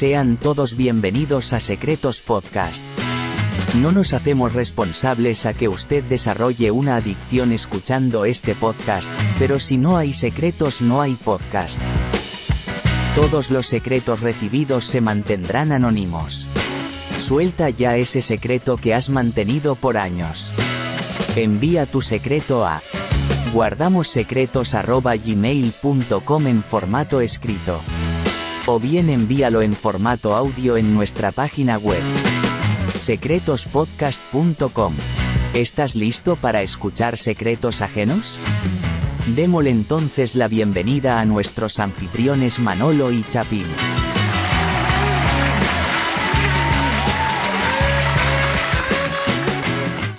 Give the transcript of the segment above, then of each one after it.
Sean todos bienvenidos a Secretos Podcast. No nos hacemos responsables a que usted desarrolle una adicción escuchando este podcast, pero si no hay secretos no hay podcast. Todos los secretos recibidos se mantendrán anónimos. Suelta ya ese secreto que has mantenido por años. Envía tu secreto a guardamossecretos@gmail.com en formato escrito. O bien envíalo en formato audio en nuestra página web secretospodcast.com. ¿Estás listo para escuchar secretos ajenos? Démosle entonces la bienvenida a nuestros anfitriones Manolo y Chapín.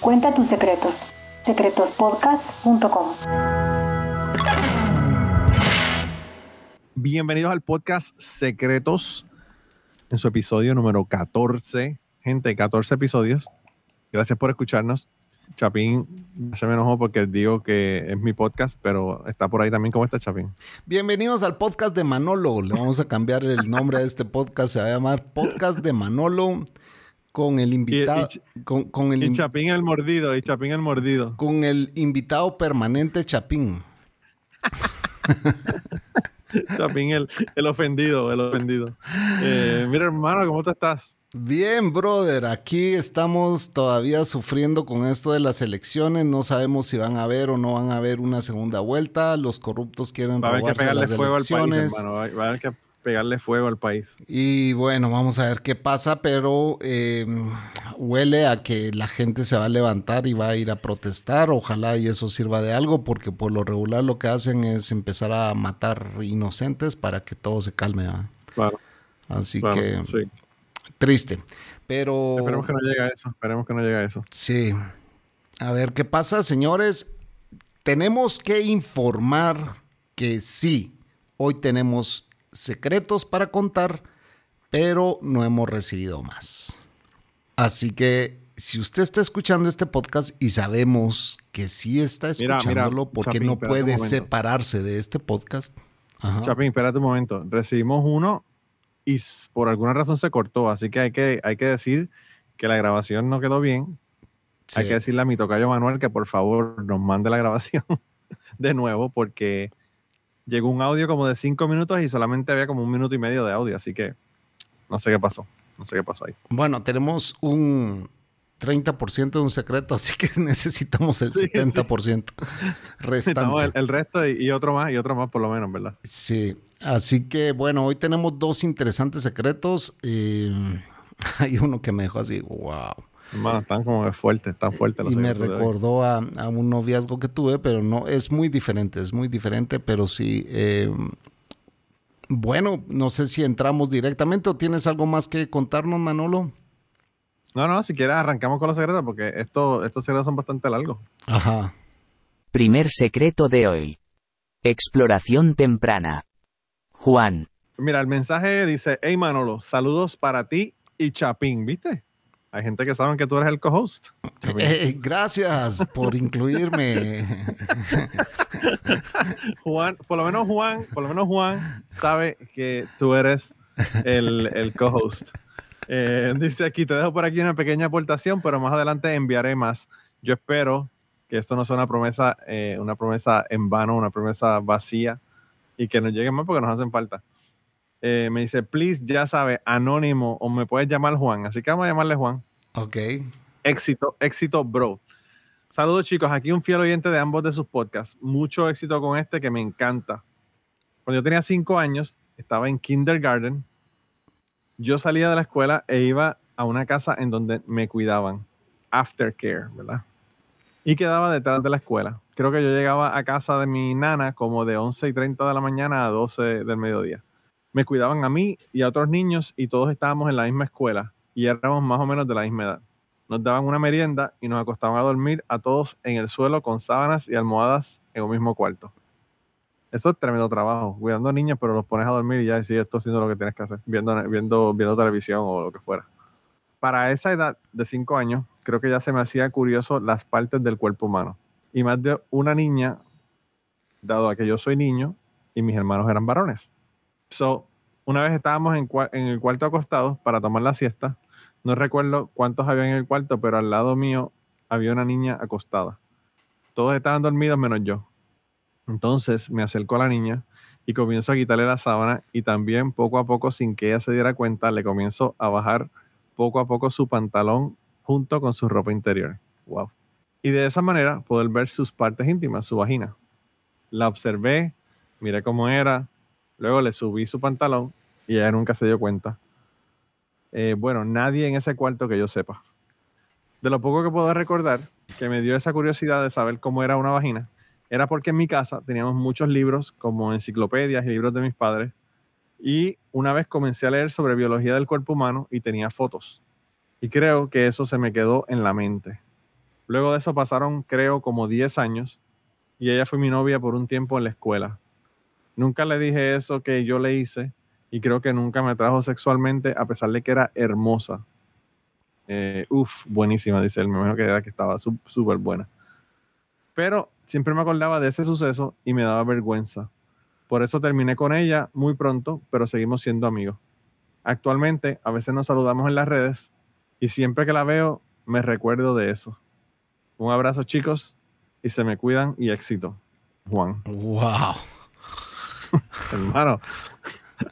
Cuenta tus secretos. secretospodcast.com. Bienvenidos al podcast Secretos en su episodio número 14. Gente, 14 episodios. Gracias por escucharnos. Chapín se me enojó porque digo que es mi podcast, pero está por ahí también. ¿Cómo está Chapín? Bienvenidos al podcast de Manolo. Le vamos a cambiar el nombre a este podcast. Se va a llamar Podcast de Manolo con el invitado. con, con el Y Chapín el mordido, y Chapín el mordido. con el invitado permanente Chapín. Chapín el, el ofendido, el ofendido. Eh, mira, hermano, ¿cómo tú estás? Bien, brother, aquí estamos todavía sufriendo con esto de las elecciones. No sabemos si van a haber o no van a haber una segunda vuelta. Los corruptos quieren Va a haber que robarse pegarle las fuego al país, elecciones. hermano. Va a haber que pegarle fuego al país. Y bueno, vamos a ver qué pasa, pero eh, huele a que la gente se va a levantar y va a ir a protestar. Ojalá y eso sirva de algo, porque por lo regular lo que hacen es empezar a matar inocentes para que todo se calme. Claro, Así claro, que sí. triste. Pero Esperemos que no llegue a eso. Esperemos que no llegue a eso. sí, a ver qué pasa, señores. Tenemos que informar que sí, hoy tenemos secretos para contar, pero no hemos recibido más. Así que si usted está escuchando este podcast y sabemos que sí está Mira, mira, escuchándolo, porque Chapín, no puede separarse de este podcast. Ajá. Chapín, espérate un momento. Recibimos uno y por alguna razón se cortó, así que hay que, hay que decir que la grabación no quedó bien. Hay Sí. que decirle a mi tocayo Manuel que por favor nos mande la grabación de nuevo porque llegó un audio como de cinco minutos y solamente había como un minuto y medio de audio, así que no sé qué pasó. No sé qué pasó ahí. Bueno, tenemos un 30% de un secreto, así que necesitamos el Sí, sí. 70% restante. Necesitamos el, el resto y, y otro más y otro más por lo menos, ¿verdad? Sí, así que bueno, hoy tenemos dos interesantes secretos. eh, hay uno que me dejó así, wow. Hermano, están como fuertes, están fuertes. Y me recordó a, a un noviazgo que tuve, pero no, es muy diferente, es muy diferente, pero sí. eh, bueno, no sé si entramos directamente o tienes algo más que contarnos, Manolo. No, no, si quieres arrancamos con los secretos porque esto, estos secretos son bastante largos. Ajá. Primer secreto de hoy. Exploración temprana. Juan. Mira, el mensaje dice, hey Manolo, saludos para ti y Chapín, ¿viste? Hay gente que saben que tú eres el co-host. Chapín. Eh, gracias por incluirme. Juan, por lo menos Juan, por lo menos Juan sabe que tú eres el, el co-host. Eh, dice aquí, te dejo por aquí una pequeña aportación, pero más adelante enviaré más. Yo espero que esto no sea una promesa, eh, una promesa en vano, una promesa vacía y que nos lleguen más porque nos hacen falta. Eh, me dice, please, ya sabe, anónimo, o me puedes llamar Juan. Así que vamos a llamarle Juan. ok. Éxito, éxito, bro. Saludos chicos, aquí un fiel oyente de ambos de sus podcasts. Mucho éxito con este que me encanta. Cuando yo tenía cinco años, estaba en kindergarten. Yo salía de la escuela e iba a una casa en donde me cuidaban. Aftercare, ¿verdad? Y quedaba detrás de la escuela. Creo que yo llegaba a casa de mi nana como de 11 y 30 de la mañana a 12 del mediodía. Me cuidaban a mí y a otros niños y todos estábamos en la misma escuela y éramos más o menos de la misma edad nos daban una merienda y nos acostaban a dormir a todos en el suelo con sábanas y almohadas en un mismo cuarto. Eso es tremendo trabajo, cuidando niños, pero los pones a dormir y ya decís, esto haciendo lo que tienes que hacer, viendo, viendo, viendo televisión o lo que fuera. Para esa edad de cinco años, creo que ya se me hacía curioso las partes del cuerpo humano. Y más de una niña, dado a que yo soy niño y mis hermanos eran varones. So, una vez estábamos en, en el cuarto acostados para tomar la siesta. No recuerdo cuántos había en el cuarto, pero al lado mío había una niña acostada. Todos estaban dormidos menos yo. Entonces me acerco a la niña y comienzo a quitarle la sábana y también poco a poco, sin que ella se diera cuenta, le comienzo a bajar poco a poco su pantalón junto con su ropa interior. Wow. Y de esa manera poder ver sus partes íntimas, su vagina. La observé, miré cómo era, luego le subí su pantalón y ella nunca se dio cuenta. Eh, bueno, nadie en ese cuarto que yo sepa. De lo poco que puedo recordar, que me dio esa curiosidad de saber cómo era una vagina, era porque en mi casa teníamos muchos libros, como enciclopedias y libros de mis padres, y una vez comencé a leer sobre biología del cuerpo humano y tenía fotos. Y creo que eso se me quedó en la mente. Luego de eso pasaron, creo, como 10 años, y ella fue mi novia por un tiempo en la escuela. Nunca le dije eso que yo le hice, y creo que nunca me atrajo sexualmente, a pesar de que era hermosa. Eh, uf, buenísima, dice él. Me imagino que era que estaba súper buena. Pero siempre me acordaba de ese suceso y me daba vergüenza. Por eso terminé con ella muy pronto, pero seguimos siendo amigos. Actualmente, a veces nos saludamos en las redes y siempre que la veo, me recuerdo de eso. Un abrazo, chicos, y se me cuidan y éxito. Juan, Wow. hermano,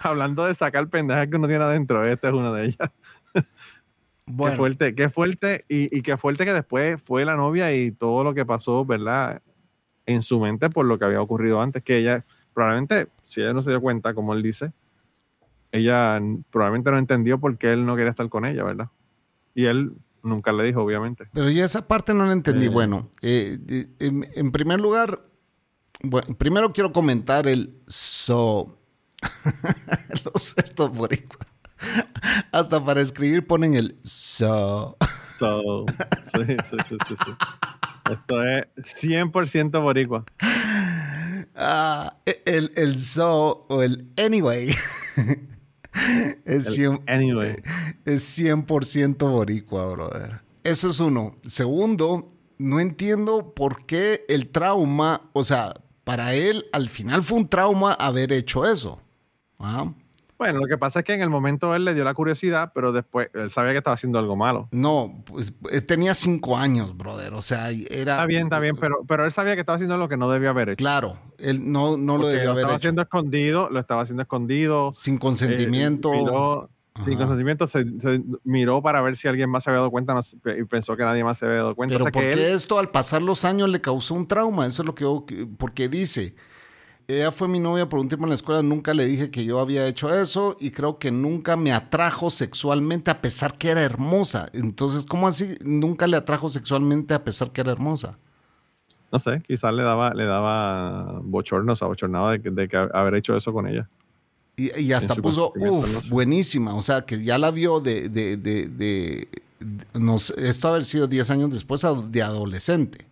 hablando de sacar pendejas que uno tiene adentro, esta es una de ellas. Qué Bueno, fuerte, qué fuerte, y, y qué fuerte que después fue la novia y todo lo que pasó, ¿verdad? En su mente por lo que había ocurrido antes, que ella, probablemente, si ella no se dio cuenta, como él dice, ella probablemente no entendió por qué él no quería estar con ella, ¿verdad? Y él nunca le dijo, obviamente. pero ya esa parte no la entendí. Eh. Bueno, eh, eh, en, en primer lugar, bueno, primero quiero comentar el so. Los estos boricuas. Hasta para escribir ponen el so. So, sí, sí, sí, sí, sí. Esto es 100% boricua. Ah, el, el so o el anyway. es, El anyway. es 100% boricua, brother. Eso es uno. Segundo, no entiendo por qué el trauma, o sea, para él al final fue un trauma haber hecho eso. ¿Ah? Bueno, lo que pasa es que en el momento él le dio la curiosidad, pero después él sabía que estaba haciendo algo malo. No, pues eh, tenía cinco años, brother. O sea, era. Está bien, está bien, pero, pero él sabía que estaba haciendo lo que no debía haber hecho. Claro, él no, no lo debió lo haber estaba hecho. haciendo escondido, lo estaba haciendo escondido. Sin eh, sin consentimiento, se, se miró para ver si alguien más se había dado cuenta no y pensó que nadie más se había dado cuenta. Pero o sea ¿por que qué él, esto al pasar los años le causó un trauma? Eso es lo que yo... Porque dice, ella fue mi novia por un tiempo en la escuela, nunca le dije que yo había hecho eso y creo que nunca me atrajo sexualmente a pesar que era hermosa. Entonces, ¿cómo así nunca le atrajo sexualmente a pesar que era hermosa? no sé, quizás le daba, le daba bochorno, o sea, bochornaba de, de que haber hecho eso con ella. Y, y hasta puso, uff, buenísima. O sea, que ya la vio de... de, de, de- de- no sé, esto haber sido 10 años después de adolescente.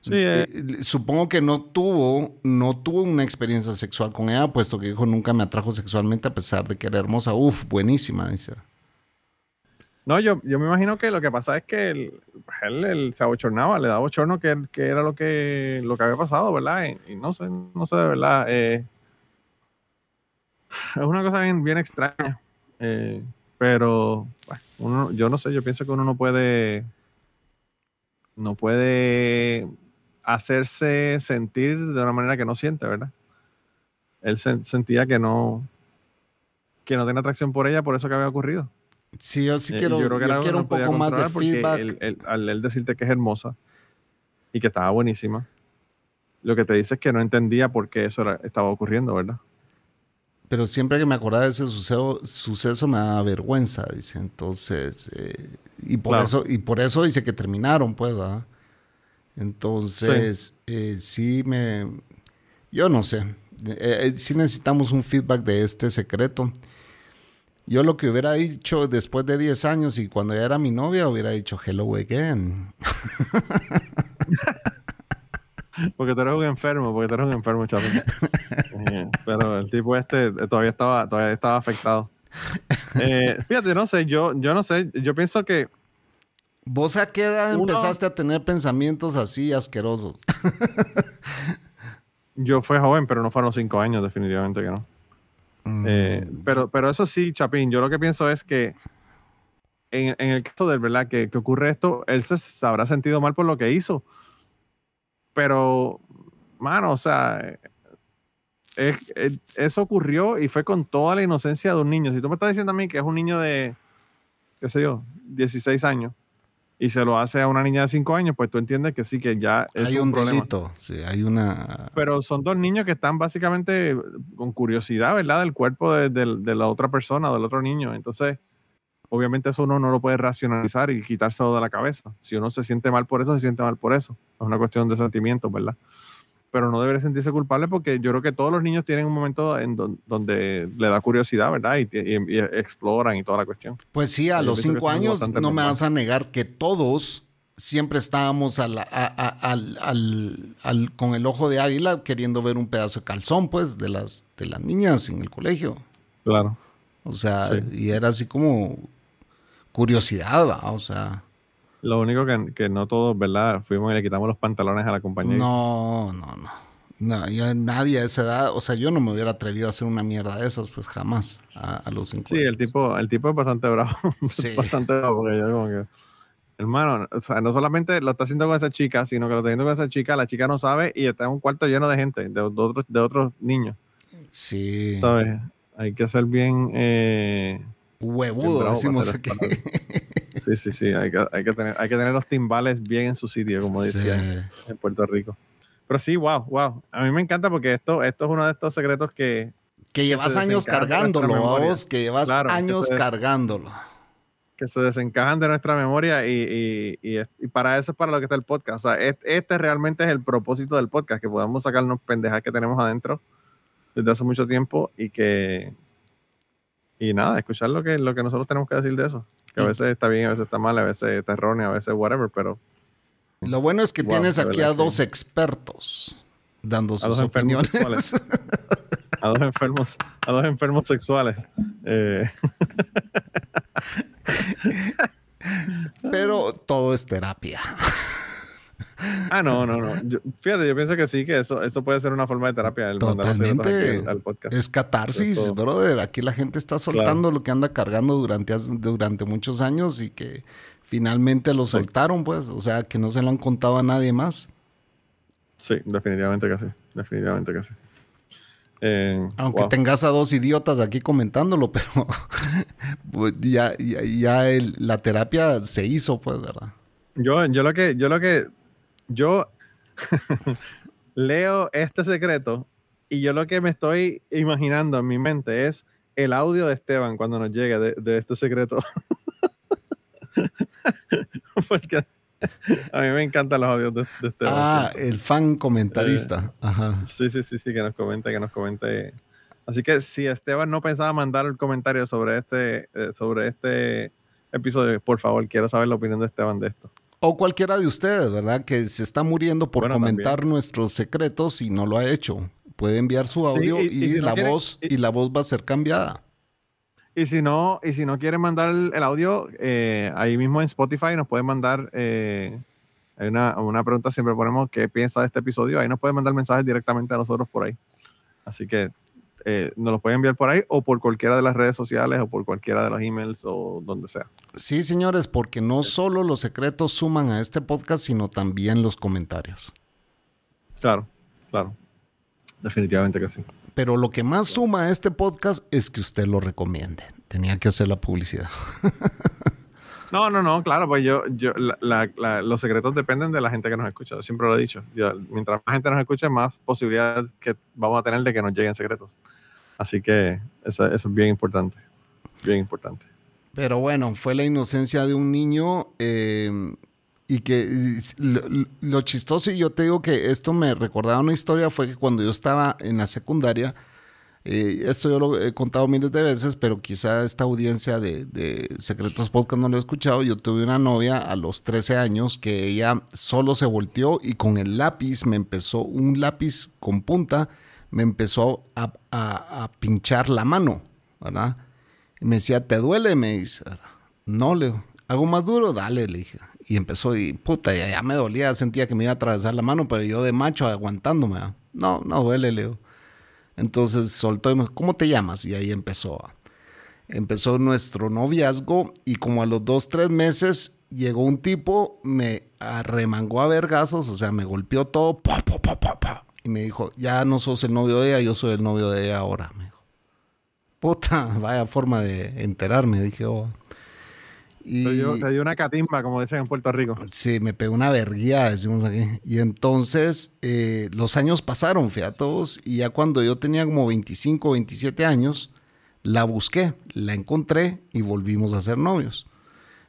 Sí, eh, Eh, supongo que no tuvo, no tuvo una experiencia sexual con ella, puesto que dijo nunca me atrajo sexualmente a pesar de que era hermosa. Uf, buenísima, dice. No, yo, yo me imagino que lo que pasa es que él, él, él se abochornaba, le daba bochorno que, que era lo que, lo que había pasado, ¿verdad? Y, y no sé, no sé de verdad. eh, es una cosa bien, bien extraña. eh, pero bueno, uno, yo no sé, yo pienso que uno no puede, no puede hacerse sentir de una manera que no siente, ¿verdad? Él sen- sentía que no, que no tenía atracción por ella por eso que había ocurrido. Sí, yo sí Eh, quiero, yo creo que yo era algo quiero un poco más de feedback. él- él- al él decirte que es hermosa y que estaba buenísima, lo que te dice es que no entendía por qué eso era- estaba ocurriendo, ¿verdad? Pero siempre que me acordaba de ese suceso, suceso me daba vergüenza, dice. Entonces, eh, y, por Claro. eso, y por eso dice que terminaron, pues, ¿verdad? Entonces, eh, sí me... Yo no sé. Eh, eh, sí necesitamos un feedback de este secreto. Yo lo que hubiera dicho después de 10 años y cuando ya era mi novia, hubiera dicho hello again. Porque tú eres un enfermo, porque tú eres un enfermo, chaval. Eh, Pero el tipo este eh, todavía estaba, todavía estaba afectado. Eh, fíjate, no sé, yo, yo no sé, yo pienso que ¿Vos a qué edad Uno- empezaste a tener pensamientos así asquerosos? yo fui joven, pero no fueron cinco años, definitivamente que no. Eh, pero, pero eso sí, Chapín, yo lo que pienso es que en, en el caso de verdad que, que ocurre esto, él se, se habrá sentido mal por lo que hizo. Pero, mano, o sea, es- es- eso ocurrió y fue con toda la inocencia de un niño. Si tú me estás diciendo a mí que es un niño de, qué sé yo, 16 años y se lo hace a una niña de 5 años, pues tú entiendes que sí, que ya es hay un, un delito, sí, hay una... Pero son dos niños que están básicamente con curiosidad, ¿verdad? Del cuerpo de, del- de la otra persona, del otro niño. Entonces, obviamente eso uno no lo puede racionalizar y quitárselo de la cabeza. Si uno se siente mal por eso, se siente mal por eso. Es una cuestión de sentimientos, ¿verdad? Pero no debería sentirse culpable porque yo creo que todos los niños tienen un momento en don- donde le da curiosidad, ¿verdad? Y, y- y exploran y toda la cuestión. Pues sí, a Yo los cinco años no me vas a negar que todos siempre estábamos a la- a- a- al, al- al- con el ojo de águila queriendo ver un pedazo de calzón, pues, de las, de las niñas en el colegio. Claro. O sea, Sí. y era así como curiosidad, ¿va? o sea, Lo único que, que no todos, ¿verdad? Fuimos y le quitamos los pantalones a la compañía. no, no, no. No, yo, nadie a esa edad, o sea, yo no me hubiera atrevido a hacer una mierda de esas, pues jamás, a, a los Sí, el tipo, el tipo es bastante bravo. Sí. bastante bravo porque yo como que. Hermano, o sea, no solamente lo está haciendo con esa chica, sino que lo está haciendo con esa chica, la chica no sabe y está en un cuarto lleno de gente, de, de otros, de otros niños, Sí. ¿sabes? Hay que ser bien... Eh, bien Huevudo, bravo decimos aquí. Sí, sí, sí, hay que, hay, que tener, hay que tener los timbales bien en su sitio, como decía Sí. en Puerto Rico. Pero sí, wow, wow. A mí me encanta porque esto, esto es uno de estos secretos que, Que llevas años cargándolo, vos, que llevas Claro, que años se- cargándolo. que se desencajan de nuestra memoria y, y- y y para eso es para lo que está el podcast. O sea, es- este, realmente es el propósito del podcast, que podamos sacarnos pendejas que tenemos adentro desde hace mucho tiempo y que... Y nada, escuchar lo que, lo que nosotros tenemos que decir de eso. Que a veces está bien, a veces está mal, a veces está erróneo, a veces whatever, pero Lo bueno es que Wow, tienes aquí a dos expertos dando a sus enfermos opiniones. A dos enfermos, a dos enfermos sexuales. Eh, Pero todo es terapia. ah, no, no, no. Yo- fíjate, yo pienso que sí, que eso, eso puede ser una forma de terapia. El Totalmente. al, al podcast. Es catarsis, Eso. brother. Aquí la gente está soltando lo que anda cargando durante, durante muchos años y que finalmente lo soltaron, pues. O sea, que no se lo han contado a nadie más. Sí, definitivamente que sí. Definitivamente que sí. Eh, Aunque wow. tengas a dos idiotas aquí comentándolo, pero pues, ya, ya, ya el- la terapia se hizo, pues, ¿verdad? Yo, yo lo que, yo lo que, yo leo este secreto y yo lo que me estoy imaginando en mi mente es el audio de Esteban cuando nos llegue de, de este secreto. Porque a mí me encantan los audios de, de Esteban. Ah, el fan comentarista. Ajá. Sí, sí, sí, sí, que nos comente, que nos comente. Así que si Esteban no pensaba mandar el comentario sobre este, eh, sobre este episodio, por favor, quiero saber la opinión de Esteban de esto. O cualquiera de ustedes, ¿verdad? Que se está muriendo por Bueno, comentar nuestros secretos y no lo ha hecho. Puede enviar su audio y- y, y si no la quiere- voz y- y la voz va a ser cambiada. Y si no, y si no quieren mandar el, el audio, eh, ahí mismo en Spotify nos pueden mandar eh, hay una, una pregunta, siempre ponemos qué piensa de este episodio, ahí nos pueden mandar mensajes directamente a nosotros por ahí. Así que eh, nos los pueden enviar por ahí o por cualquiera de las redes sociales o por cualquiera de los emails o donde sea. Sí, señores, porque no solo los secretos suman a este podcast, sino también los comentarios. Claro, claro. Definitivamente que sí. Pero lo que más suma a este podcast es que usted lo recomiende. Tenía que hacer la publicidad. No, no, no, claro, pues yo, yo la- la- la- los secretos dependen de la gente que nos escucha, siempre lo he dicho. Yo- mientras más gente nos escuche, más posibilidad que vamos a tener de que nos lleguen secretos. Así que eso, es bien importante, bien importante. Pero bueno, fue la inocencia de un niño eh, y que lo chistoso, y yo te digo que esto me recordaba una historia, fue que cuando yo estaba en la secundaria, eh, esto yo lo he contado miles de veces, pero quizá esta audiencia de, de Secretos Podcast no lo he escuchado. Yo tuve una novia a los 13 años que ella solo se volteó y con el lápiz me empezó, un lápiz con punta, me empezó a, a- a pinchar la mano, ¿verdad? Y me decía, ¿te duele? Me dice, no, le ¿hago más duro? Dale, le dije. Y empezó y puta, ya, ya me dolía, sentía que me iba a atravesar la mano, pero yo de macho aguantándome. No, no duele, le digo. Entonces soltó y me dijo, ¿cómo te llamas? Y ahí empezó. Empezó nuestro noviazgo y como a los dos, tres meses llegó un tipo, me arremangó a vergazos, o sea, me golpeó todo, pa, pa, pa, pa, pa, y me dijo, ya no sos el novio de ella, yo soy el novio de ella ahora. Me dijo, puta, vaya forma de enterarme, dije, oh. Y, te, dio, te dio una catimba, como dicen en Puerto Rico. Sí, me pegó una verguía, decimos aquí. Y entonces eh, los años pasaron, fíjate todos, y ya cuando yo tenía como 25, 27 años, la busqué, la encontré y volvimos a ser novios.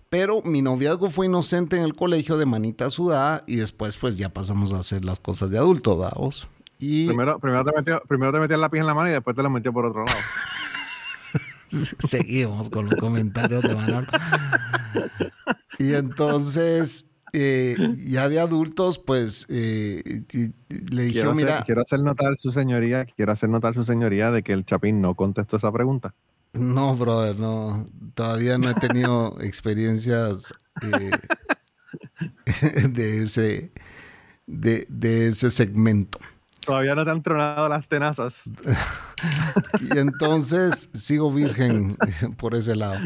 Pero mi noviazgo fue inocente en el colegio de manita sudada y después pues ya pasamos a hacer las cosas de adulto, daos. Y... Primero, primero, te metió, primero te el lápiz en la mano y después te lo metió por otro lado. Seguimos con los comentarios de Manuel. Y entonces, eh, ya de adultos, pues eh, le dije, mira. quiero hacer notar su señoría, quiero hacer notar su señoría de que el Chapín no contestó esa pregunta. No, brother, no. Todavía no he tenido experiencias eh, de, ese, de, de, ese segmento. Todavía no te han tronado las tenazas. y entonces sigo virgen por ese lado.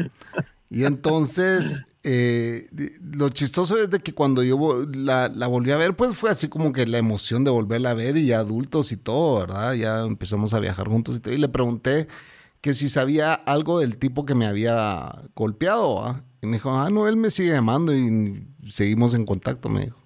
Y entonces, eh, lo chistoso es de que cuando yo la, la, volví a ver, pues fue así como que la emoción de volverla a ver y ya adultos y todo, ¿verdad? Ya empezamos a viajar juntos y todo. Y le pregunté que si sabía algo del tipo que me había golpeado. Y me dijo, ah, no, él me sigue llamando y seguimos en contacto, me dijo.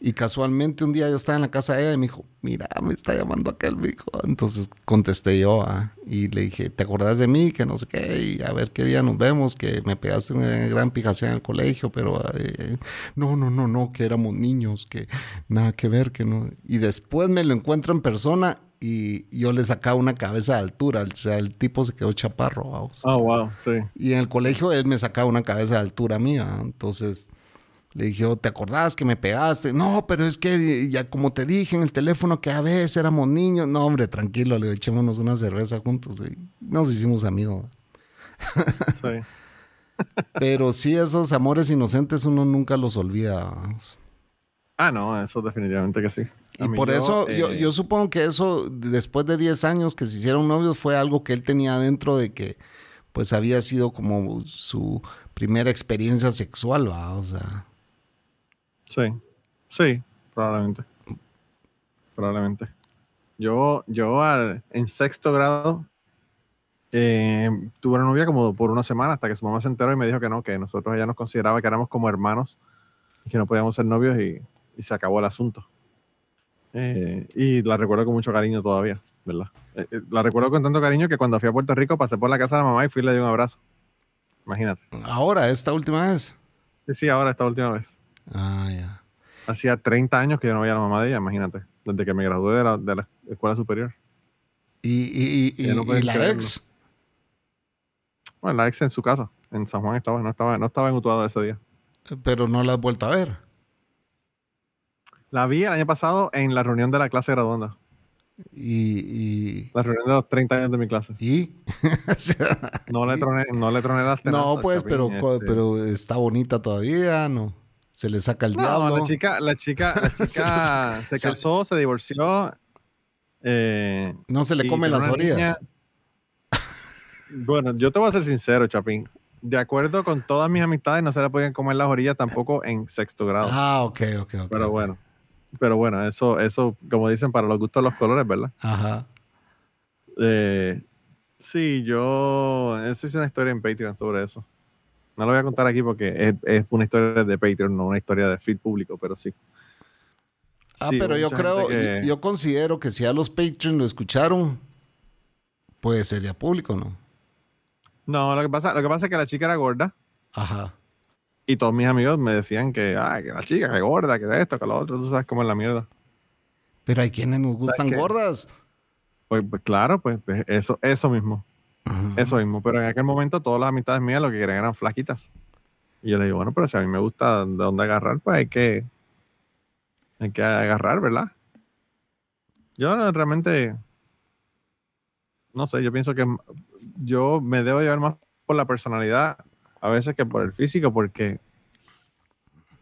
Y casualmente un día yo estaba en la casa de ella y me dijo, mira, me está llamando aquel, me dijo. Entonces contesté yo y le dije, ¿te acordás de mí? Que no sé qué, y a ver qué día nos vemos, que me pegaste una gran pijación en el colegio, pero eh, no, no, no, no, que éramos niños, que nada que ver, que no. Y después me lo encuentro en persona y yo le sacaba una cabeza de altura, o sea, el tipo se quedó chaparro, vamos. Oh, wow, sí. Y en el colegio él me sacaba una cabeza de altura mía, entonces le dije, oh, ¿te acordás que me pegaste? No, pero es que ya como te dije en el teléfono que a veces éramos niños. No, hombre, tranquilo, le echémonos una cerveza juntos y nos hicimos amigos. Sí. pero sí, esos amores inocentes uno nunca los olvida. Ah, no, eso definitivamente que sí. Y por eso yo, eh, yo, supongo que eso, después de 10 años que se hicieron novios, fue algo que él tenía dentro de que, pues había sido como su primera experiencia sexual, ¿va? O sea. Sí, sí, probablemente. Probablemente. Yo, yo en sexto grado eh, tuve una novia como por una semana hasta que su mamá se enteró y me dijo que no, que nosotros ella nos consideraba que éramos como hermanos y que no podíamos ser novios y y se acabó el asunto. Eh, y la recuerdo con mucho cariño todavía, ¿verdad? Eh, eh, la recuerdo con tanto cariño que cuando fui a Puerto Rico pasé por la casa de la mamá y fui y le di un abrazo. Imagínate. ¿Ahora, esta última vez? Sí, sí, ahora, esta última vez. Ah, ya. Hacía 30 años que yo no veía a la mamá de ella, imagínate, desde que me gradué de la, de la escuela superior. ¿Y, y, y, la ex? Bueno, la ex en su casa, en San Juan estaba, no estaba, no estaba en Utuado ese día. Pero no la has vuelto a ver. La vi el año pasado en la reunión de la clase graduanda. Y, La reunión de los 30 años de mi clase. ¿Y? no, le troné, no le troné las No, pues, pero, este. pero está bonita todavía, ¿no? Se le saca el diablo. No, la chica, la chica, la chica se, casó, se, divorció. Eh, no se le come las orillas. Bueno, yo te voy a ser sincero, Chapín. De acuerdo con todas mis amistades, no se le pueden comer las orillas tampoco en sexto grado. Ah, ok, ok, ok. Pero bueno. Pero bueno, eso, eso, como dicen, para los gustos de los colores, ¿verdad? Ajá. Eh, sí, yo. Eso hice una historia en Patreon sobre eso. No lo voy a contar aquí porque es, una historia de Patreon, no una historia de feed público, pero sí. Ah, pero yo creo, yo, considero que si a los Patreon lo escucharon, pues sería público, ¿no? No, lo que pasa, lo que pasa es que la chica era gorda. Ajá. Y todos mis amigos me decían que, ah, que la chica, que gorda, que esto, que lo otro, tú sabes cómo es la mierda. Pero hay quienes nos gustan gordas. Pues, pues, claro, pues, pues eso, eso mismo. Eso mismo. Pero en aquel momento todas las amistades mías lo que querían eran flaquitas. Y yo le digo, bueno, pero si a mí me gusta de dónde agarrar, pues hay que, hay que agarrar, ¿verdad? Yo realmente, no sé, yo pienso que yo me debo llevar más por la personalidad a veces que por el físico, porque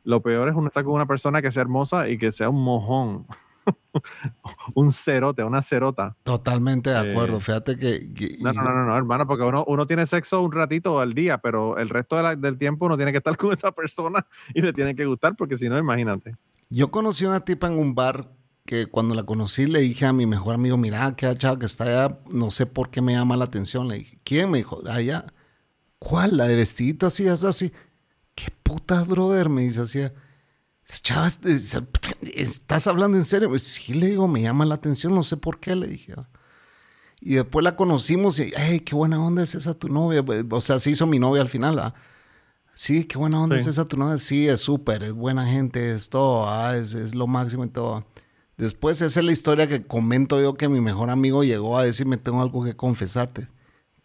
lo peor es uno estar con una persona que sea hermosa y que sea un mojón. un cerote, una cerota. Totalmente de acuerdo. Eh, Fíjate que. que- No, no, no, no, no, hermano, porque uno, uno tiene sexo un ratito al día, pero el resto de la- del tiempo uno tiene que estar con esa persona y le tiene que gustar, porque si no, imagínate. Yo conocí una tipa en un bar que cuando la conocí le dije a mi mejor amigo, mira, qué chava que está allá, no sé por qué me llama la atención. Le dije, ¿quién? Me dijo, allá. ¿Cuál? La de vestidito así, así. ¿Qué putas, brother? Me dice así. Chavas, ¿estás hablando en serio? Pues, sí, le digo, me llama la atención, no sé por qué, le dije. Y después la conocimos y, hey, qué buena onda es esa tu novia. O sea, se hizo mi novia al final, ¿verdad? Sí, qué buena onda Sí. es esa tu novia. Sí, es súper, es buena gente, es todo, ah, es, es lo máximo y todo. Después esa es la historia que comento yo que mi mejor amigo llegó a decirme, tengo algo que confesarte,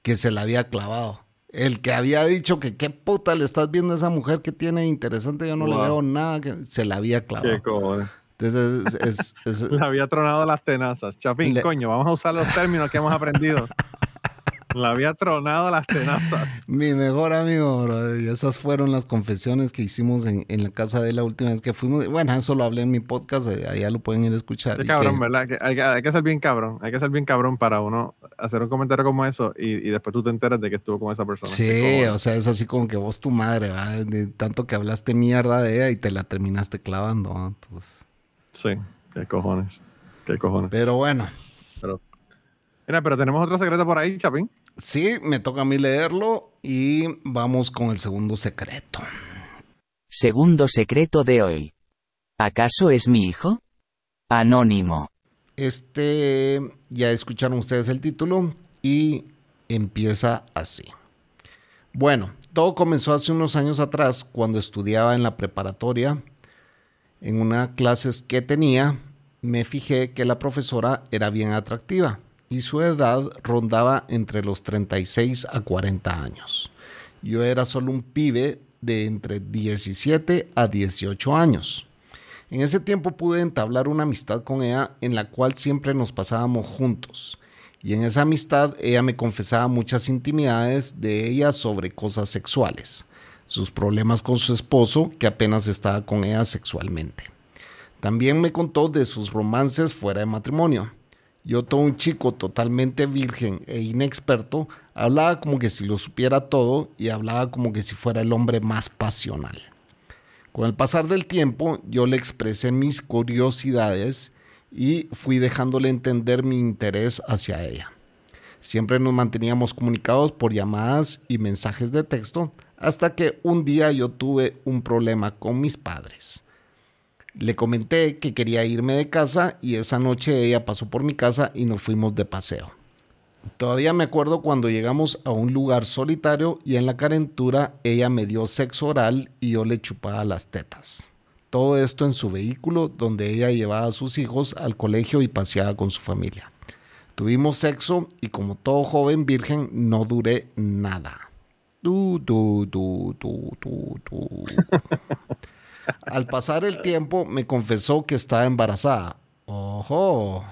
que se la había clavado. El que había dicho que qué puta le estás viendo a esa mujer que tiene interesante, yo no le veo nada, que se la había clavado. Qué. Entonces, es, es- es- Le había tronado las tenazas. Chapín, Le- coño, vamos a usar los términos que hemos aprendido. Le había tronado las tenazas. mi mejor amigo, brother, y esas fueron las confesiones que hicimos en, en la casa de él la última vez que fuimos. Bueno, eso lo hablé en mi podcast, eh, allá lo pueden ir a escuchar. Qué Y cabrón, que- ¿verdad? Que hay, que- hay que ser bien cabrón. Hay que ser bien cabrón para uno hacer un comentario como eso y, y después tú te enteras de que estuvo con esa persona. Sí, o sea, es así como que vos tu madre. De tanto que hablaste mierda de ella y te la terminaste clavando. ¿va? Entonces, Sí, qué cojones. Qué cojones. pero bueno, Pero, mira, pero tenemos otro secreto por ahí, Chapín. Sí, me toca a mí leerlo y vamos con el segundo secreto. Segundo secreto de hoy. ¿Acaso es mi hijo? Anónimo. Este, ya escucharon ustedes el título y empieza así. Bueno, todo comenzó hace unos años atrás cuando estudiaba en la preparatoria. En una clases que tenía, me fijé que la profesora era bien atractiva y su edad rondaba entre los 36 a 40 años. Yo era solo un pibe de entre 17 a 18 años. En ese tiempo pude entablar una amistad con ella en la cual siempre nos pasábamos juntos. Y en esa amistad ella me confesaba muchas intimidades de ella sobre cosas sexuales, sus problemas con su esposo que apenas estaba con ella sexualmente. También me contó de sus romances fuera de matrimonio. Yo, todo un chico totalmente virgen e inexperto, hablaba como que si lo supiera todo y hablaba como que si fuera el hombre más pasional. Con el pasar del tiempo, yo le expresé mis curiosidades y fui dejándole entender mi interés hacia ella. Siempre nos manteníamos comunicados por llamadas y mensajes de texto hasta que un día yo tuve un problema con mis padres. Le comenté que quería irme de casa y esa noche ella pasó por mi casa y nos fuimos de paseo. Todavía me acuerdo cuando llegamos a un lugar solitario y en la calentura ella me dio sexo oral y yo le chupaba las tetas. Todo esto en su vehículo donde ella llevaba a sus hijos al colegio y paseaba con su familia. Tuvimos sexo y como todo joven virgen no duré nada. Tu, tu, tu. Al pasar el tiempo me confesó que estaba embarazada. Ojo.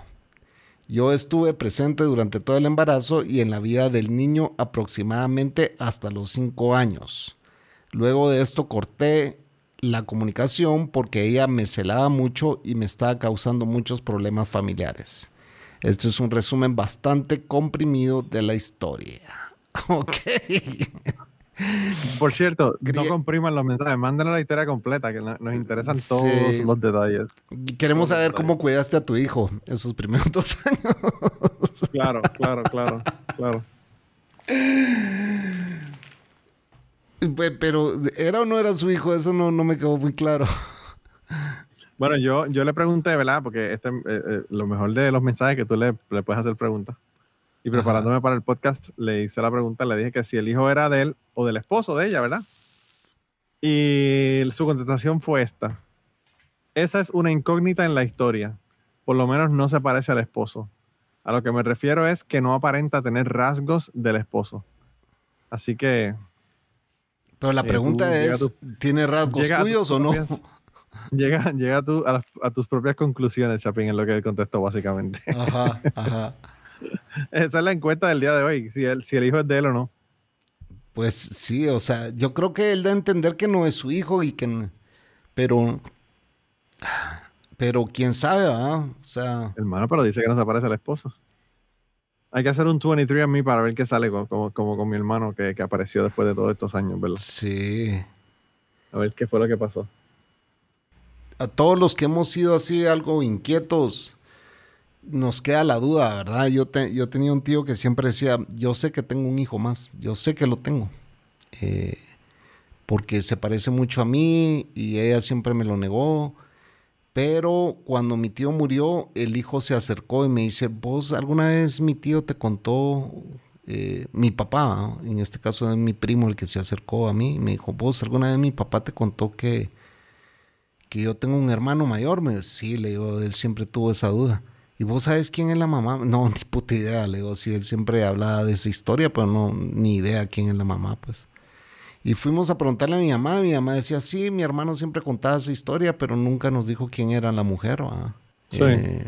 Yo estuve presente durante todo el embarazo y en la vida del niño aproximadamente hasta los 5 años. Luego de esto corté la comunicación porque ella me celaba mucho y me estaba causando muchos problemas familiares. Esto es un resumen bastante comprimido de la historia. Ok. Por cierto, no compriman los mensajes, mándenos la historia completa, que no- nos interesan Sí. todos los detalles. Queremos saber cómo cuidaste a tu hijo en sus primeros dos años. Claro, claro, claro, claro. Pe- Pero, ¿era o no era su hijo? Eso no, no me quedó muy claro. Bueno, yo, yo le pregunté, ¿verdad? Porque este, eh, eh, lo mejor de los mensajes es que tú le, le puedes hacer preguntas. Y preparándome para el podcast, le hice la pregunta, le dije que si el hijo era de él o del esposo de ella, ¿verdad? Y su contestación fue esta. Esa es una incógnita en la historia. Por lo menos no se parece al esposo. A lo que me refiero es que no aparenta tener rasgos del esposo. Así que Pero la Eh, pregunta tú es, tu- ¿tiene rasgos tuyos o no? llega, llega tú a, las- a tus propias conclusiones, Chapín, en lo que él contestó básicamente. Ajá, ajá. Esa es la encuesta del día de hoy, si, él, si el hijo es de él o no. Pues sí, o sea, yo creo que él da a entender que no es su hijo y que... Pero Pero quién sabe, ¿verdad? O sea. Hermano, pero dice que no se parece al esposo. Hay que hacer un 23 a mí para ver qué sale con- como, como con mi hermano que, que apareció después de todos estos años, ¿verdad? Sí. A ver qué fue lo que pasó. A todos los que hemos sido así algo inquietos, nos queda la duda, ¿verdad? Yo, te- yo tenía un tío que siempre decía, yo sé que tengo un hijo más, yo sé que lo tengo. Eh, porque se parece mucho a mí y ella siempre me lo negó. Pero cuando mi tío murió, el hijo se acercó y me dice, vos alguna vez mi tío te contó, eh, mi papá, en este caso es mi primo el que se acercó a mí, me dijo, vos alguna vez mi papá te contó que, que yo tengo un hermano mayor. Me dijo, sí, le digo, él siempre tuvo esa duda. ¿Y vos sabes quién es la mamá? No, ni puta idea, le digo, sí, él siempre hablaba de esa historia, pero no, ni idea quién es la mamá, pues. Y fuimos a preguntarle a mi mamá, mi mamá decía, sí, mi hermano siempre contaba esa historia, pero nunca nos dijo quién era la mujer, ¿va? Sí. Eh,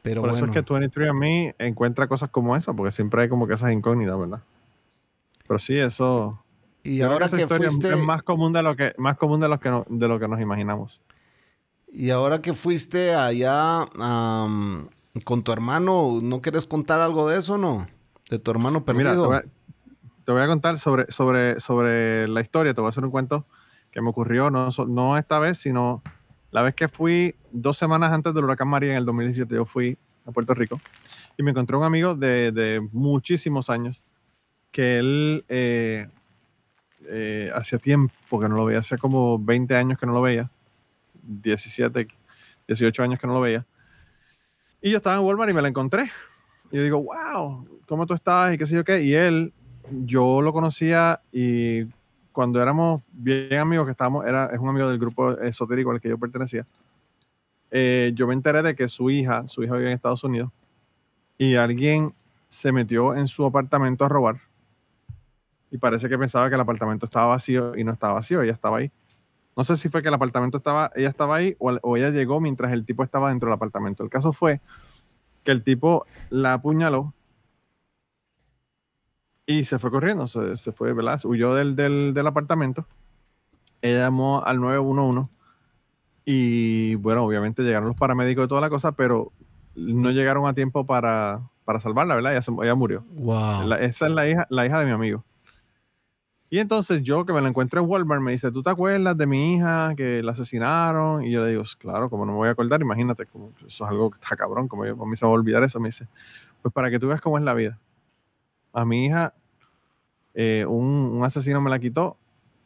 pero Por bueno, eso es que 23 a mí encuentra cosas como esa, porque siempre hay como que esas incógnitas, ¿verdad? Pero sí, eso. y ahora que es- fuiste, es más común de lo que, más común de lo que, no- de lo que nos imaginamos. Y ahora que fuiste allá con tu hermano, ¿no quieres contar algo de eso, no? De tu hermano Pues Mira, te perdido. voy, a, te voy a contar sobre, sobre, sobre la historia, te voy a hacer un cuento que me ocurrió, no, no esta vez, sino la vez que fui dos semanas antes del huracán María en el 2017, yo fui a Puerto Rico y me encontré un amigo de, de muchísimos años que él eh, eh, hacía tiempo que no lo veía, hace como 20 años que no lo veía, 17, 18 años que no lo veía. Y yo estaba en Walmart y me la encontré. Y yo digo, wow, ¿cómo tú estás? Y qué sé yo qué. Y él, yo lo conocía y cuando éramos bien amigos, que estábamos, era, es un amigo del grupo esotérico al que yo pertenecía, eh, yo me enteré de que su hija, su hija vive en Estados Unidos, y alguien se metió en su apartamento a robar. Y parece que pensaba que el apartamento estaba vacío y no estaba vacío, ella estaba ahí. No sé si fue que el apartamento estaba, ella estaba ahí o, o ella llegó mientras el tipo estaba dentro del apartamento. El caso fue que el tipo la apuñaló y se fue corriendo, se, se fue, ¿verdad? Huyó del, del, del apartamento. Ella llamó al 911 y, bueno, obviamente llegaron los paramédicos y toda la cosa, pero no llegaron a tiempo para, para salvarla, ¿verdad? Ella, ella murió. Wow. La- esa es la hija, la hija de mi amigo. Y entonces yo que me la encuentro en Walmart me dice, ¿tú te acuerdas de mi hija que la asesinaron? Y yo le digo, claro, como no me voy a acordar, imagínate, como eso es algo que está cabrón, como yo, a me va a olvidar eso. Me dice, pues para que tú veas cómo es la vida. A mi hija, eh, un, un asesino me la quitó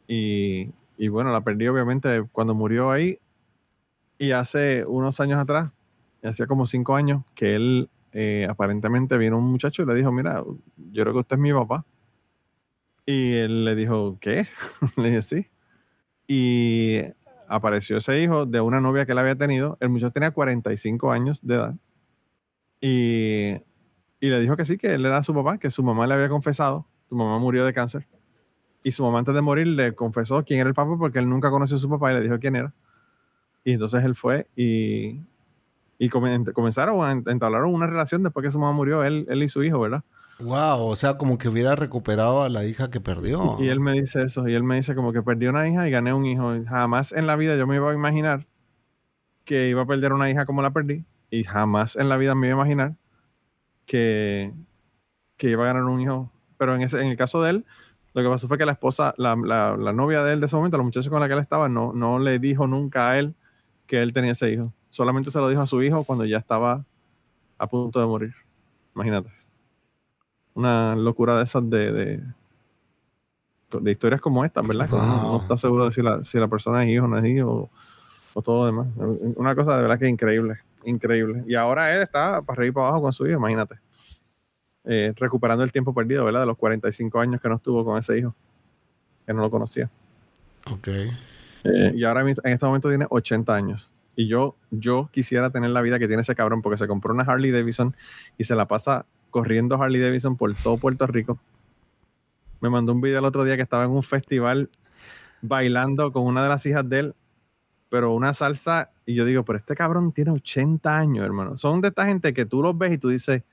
y, y bueno, la perdí obviamente cuando murió ahí. Y hace unos años atrás, hacía como cinco años, que él eh, aparentemente vino un muchacho y le dijo, mira, yo creo que usted es mi papá. Y él le dijo, ¿qué? le dije, sí. Y apareció ese hijo de una novia que él había tenido. El muchacho tenía 45 años de edad. Y, y le dijo que sí, que él era su papá, que su mamá le había confesado. Su mamá murió de cáncer. Y su mamá antes de morir le confesó quién era el papá porque él nunca conoció a su papá y le dijo quién era. Y entonces él fue y, y comen- comenzaron a ent- entablaron una relación después que su mamá murió, él, él y su hijo, ¿verdad? Wow, o sea, como que hubiera recuperado a la hija que perdió. Y él me dice eso, y él me dice como que perdí una hija y gané un hijo. Jamás en la vida yo me iba a imaginar que iba a perder una hija como la perdí, y jamás en la vida me iba a imaginar que, que iba a ganar un hijo. Pero en, ese, en el caso de él, lo que pasó fue que la esposa, la, la- la novia de él de ese momento, la muchacha con la que él estaba, no, no le dijo nunca a él que él tenía ese hijo. Solamente se lo dijo a su hijo cuando ya estaba a punto de morir. Imagínate. Una locura de esas de, de, de historias como estas, ¿verdad? Uno no Wow. está seguro de si la, si la persona es hijo o no es hijo o, o todo lo demás. Una cosa de verdad que increíble, increíble. Y ahora él está para arriba y para abajo con su hijo, imagínate. Eh, recuperando el tiempo perdido, ¿verdad? De los 45 años que no estuvo con ese hijo, que no lo conocía. Ok. Eh, y ahora en este momento tiene 80 años. Y yo, yo quisiera tener la vida que tiene ese cabrón porque se compró una Harley Davidson y se la pasa corriendo Harley Davidson por todo Puerto Rico. Me mandó un video el otro día que estaba en un festival bailando con una de las hijas de él, pero una salsa. Y yo digo, pero este cabrón tiene 80 años, hermano. Son de esta gente que tú los ves y tú dices,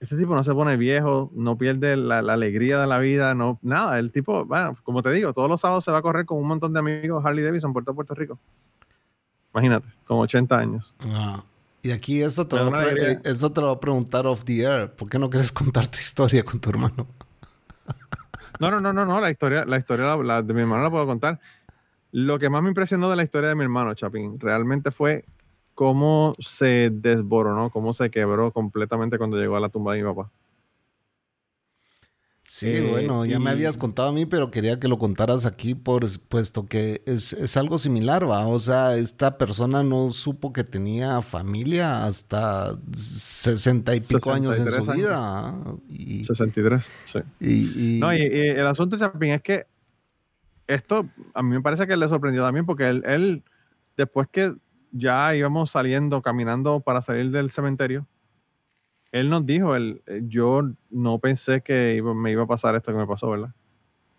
este tipo no se pone viejo, no pierde la, alegría de la vida, no, nada. El tipo, bueno, como te digo, todos los sábados se va a correr con un montón de amigos Harley Davidson por todo Puerto Rico. Imagínate, con 80 años. Y aquí esto te, lo eh, esto te lo voy a preguntar off the air. ¿Por qué no quieres contar tu historia con tu hermano? No, no, no, no, no, la historia, la historia la- la de mi hermano la puedo contar. Lo que más me impresionó de la historia de mi hermano, Chapín, realmente fue cómo se desboronó, cómo se quebró completamente cuando llegó a la tumba de mi papá. Sí, Eh, bueno, ya me habías contado a mí, pero quería que lo contaras aquí, por, puesto que es, es algo similar, ¿va? O sea, esta persona no supo que tenía familia hasta sesenta y pico años en su 63 años. vida. ¿ah? Y, 63, sí. y- y- No, y, y el asunto, Chapín, es que esto a mí me parece que le sorprendió también porque él, él, después que ya íbamos saliendo, caminando para salir del cementerio, él nos dijo, él, eh, yo no pensé que iba- me iba a pasar esto que me pasó, ¿verdad?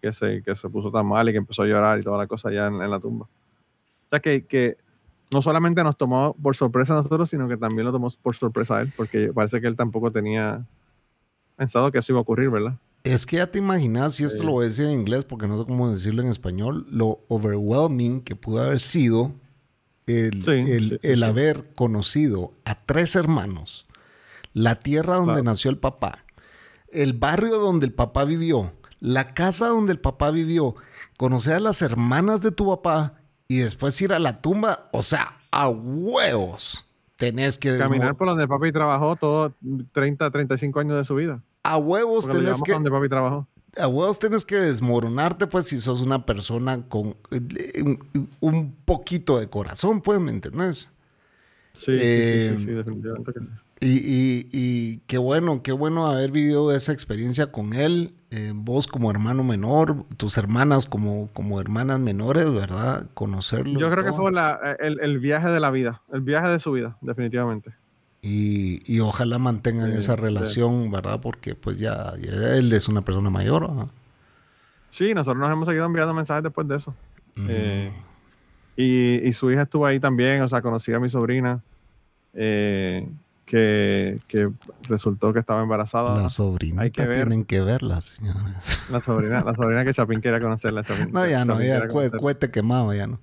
Que se, que se puso tan mal y que empezó a llorar y toda la cosa ya en, en la tumba. O sea, que, que no solamente nos tomó por sorpresa a nosotros, sino que también lo tomó por sorpresa a él, porque parece que él tampoco tenía pensado que eso iba a ocurrir, ¿verdad? Es que ya te imaginas, y esto lo voy a decir en inglés porque no sé cómo decirlo en español, lo overwhelming que pudo haber sido el, Sí, el- sí, el sí. haber conocido a tres hermanos, la tierra donde Claro. nació el papá, el barrio donde el papá vivió, la casa donde el papá vivió, conocer a las hermanas de tu papá y después ir a la tumba, o sea, a huevos. Tenés que Caminar por donde papi trabajó todo 30, 35 años de su vida. a huevos Porque tenés que a donde papi trabajó. a huevos tienes que desmoronarte, pues, si sos una persona con eh, un, un poquito de corazón, pues, ¿me entendés? Sí, sí, Eh, sí, sí, sí, definitivamente que sí. Y, y- y qué bueno, qué bueno haber vivido esa experiencia con él, eh, vos como hermano menor, tus hermanas como, como hermanas menores, ¿verdad? Conocerlo. Yo creo que fue la- el, el viaje de la vida, el viaje de su vida, definitivamente. Y, y ojalá mantengan Sí, esa sí. relación, ¿verdad? Porque pues ya, ya él es una persona mayor. ¿verdad? Sí, nosotros nos hemos seguido enviando mensajes después de eso. Ujú. Eh, y, y su hija estuvo ahí también, o sea, conocí a mi sobrina, eh, que, que resultó que estaba embarazada. La sobrinita hay que ver. tienen que verla, señores. La sobrina, la sobrina que Chapín quería conocerla. Chapín- No, ya no, ya conocerla. cuete quemado, ya no.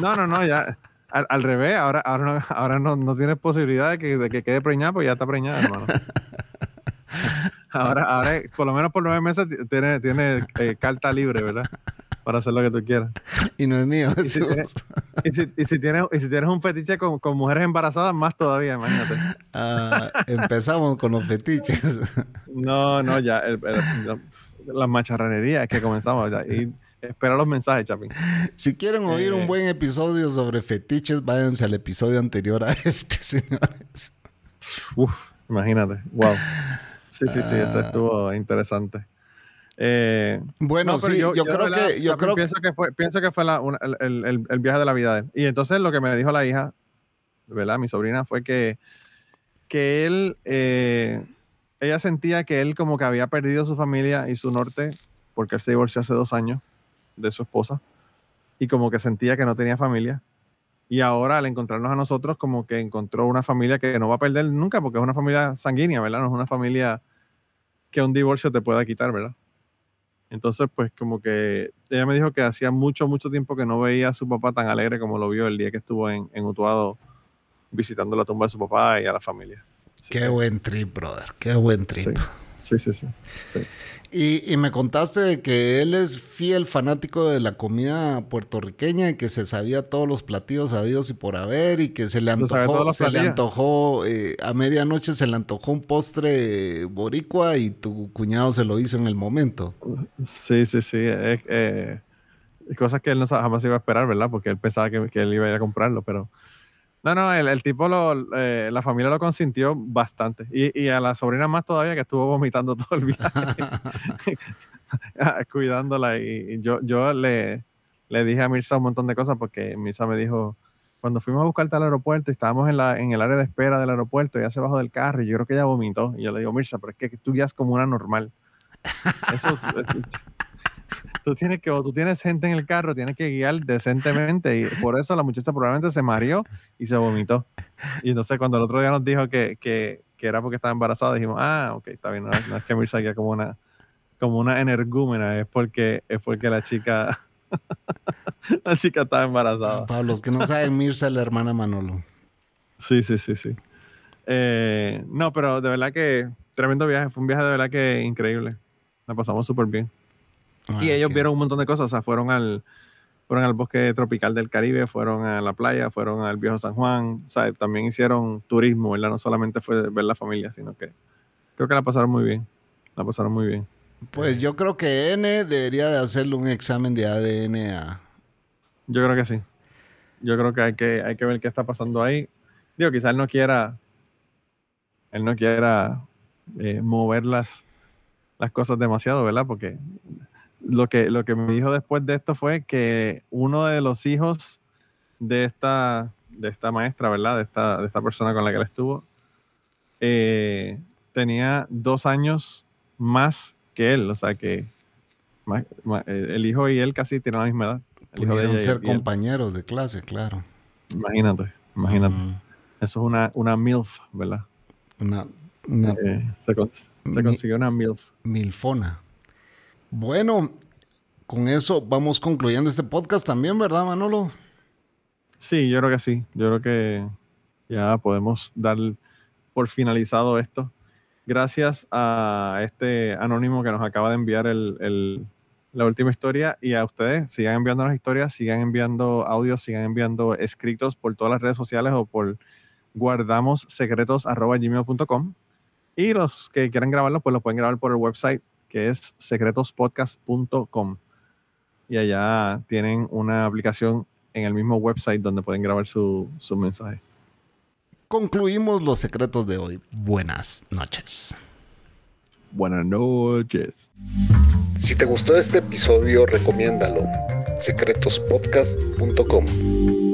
No, no, no, ya. Al, al revés, ahora, ahora, no, ahora no, no tienes posibilidad de que, de que quede preñada, pues ya está preñada, hermano. Ahora, ahora, por lo menos por nueve meses, tiene, tiene eh, carta libre, ¿verdad? Para hacer lo que tú quieras. Y no es mío. Y si, tienes, y, si, y si tienes, y si tienes un fetiche con, con mujeres embarazadas, más todavía, imagínate. Ah, empezamos con los fetiches. No, no, ya. el- el- la, la macharranería es que comenzamos ya. Y espera los mensajes, Chapín. Si quieren oír Eh. un buen episodio sobre fetiches, váyanse al episodio anterior a este, señores. Uf, imagínate. Wow. Sí, sí, sí, eso Ah. estuvo interesante. Eh, Bueno, no, sí, yo, creo que, yo creo que pienso que fue, pienso que fue la- una- el- el- el viaje de la vida de él. Y entonces lo que me dijo la hija, ¿verdad? Mi sobrina, fue que, que él, eh, ella sentía que él como que había perdido su familia y su norte, porque él se divorció hace dos años de su esposa, y como que sentía que no tenía familia. Y ahora al encontrarnos a nosotros, como que encontró una familia que no va a perder nunca, porque es una familia sanguínea, ¿verdad? No es una familia que un divorcio te pueda quitar, ¿verdad? Entonces, pues como que ella me dijo que hacía mucho, mucho tiempo que no veía a su papá tan alegre como lo vio el día que estuvo en, en Utuado visitando la tumba de su papá y a la familia. Así qué que- buen trip, brother. Qué buen trip. Sí, sí, sí. sí. Y, y me contaste de que él es fiel fanático de la comida puertorriqueña y que se sabía todos los platillos habidos y por haber y que se le antojó, se le antojó eh, a medianoche se le antojó un postre boricua y tu cuñado se lo hizo en el momento. Sí, sí, sí. Es, eh, cosas que él no jamás iba a esperar, ¿verdad? Porque él pensaba que, que él iba a ir a comprarlo, pero... No, no, el, el tipo, lo, eh, la familia lo consintió bastante. Y, y a la sobrina más todavía que estuvo vomitando todo el viaje, cuidándola. Y, y yo, yo le, le dije a Mirza un montón de cosas porque Mirza me dijo, cuando fuimos a buscarte al aeropuerto estábamos en, la, en el área de espera del aeropuerto, ella se bajó del carro y yo creo que ella vomitó. Y yo le digo, Mirza, pero es que tú guías como una normal. Eso, tú tienes que, o tú tienes gente en el carro, tienes que guiar decentemente y por eso la muchacha probablemente se mareó y se vomitó. Y entonces cuando el otro día nos dijo que, que, que era porque estaba embarazada, dijimos, ah, ok, está bien, no, es- no es que Mirza guía como una, como una energúmena, es porque, es porque la chica La chica estaba embarazada. Para los que no saben, Mirza es la hermana Manolo. Sí, sí, sí, sí. Eh, no, pero de verdad que tremendo viaje. Fue un viaje de verdad que increíble. La pasamos súper bien. Y Ah, ellos qué- vieron un montón de cosas. O sea, fueron al, fueron al bosque tropical del Caribe, fueron a la playa, fueron al viejo San Juan. O sea, también hicieron turismo, ¿verdad? No solamente fue ver la familia, sino que creo que la pasaron muy bien. La pasaron muy bien. Pues yo creo que N debería de hacerle un examen de ADN a... Yo creo que sí. Yo creo que hay que, hay que ver qué está pasando ahí. Digo, quizás él no quiera, él no quiera eh, mover las, las cosas demasiado, ¿verdad? Porque lo que, lo que me dijo después de esto fue que uno de los hijos de esta, de esta maestra, ¿verdad? De esta, de esta persona con la que él estuvo, eh, tenía dos años más que él. O sea que más- más- el hijo y él casi tienen la misma edad. Pudieron y ser él- compañeros de clase, claro. Imagínate, imagínate. Eso es una, una MILF, ¿verdad? Una, una Eh, se, cons- se Mi- consiguió una MILF. milfona. Bueno, con eso vamos concluyendo este podcast también, ¿verdad, Manolo? Sí, yo creo que sí. Yo creo que ya podemos dar por finalizado esto. Gracias a este anónimo que nos acaba de enviar el- la última historia y a ustedes, sigan enviando las historias, sigan enviando audios, sigan enviando escritos por todas las redes sociales o por guardamossecretos.gmail.com y los que quieran grabarlo, pues lo pueden grabar por el website que es secretospodcast.com y allá tienen una aplicación en el mismo website donde pueden grabar su, su mensaje. Concluimos los secretos de hoy. Buenas noches. Buenas noches. Si te gustó este episodio, recomiéndalo. secretospodcast.com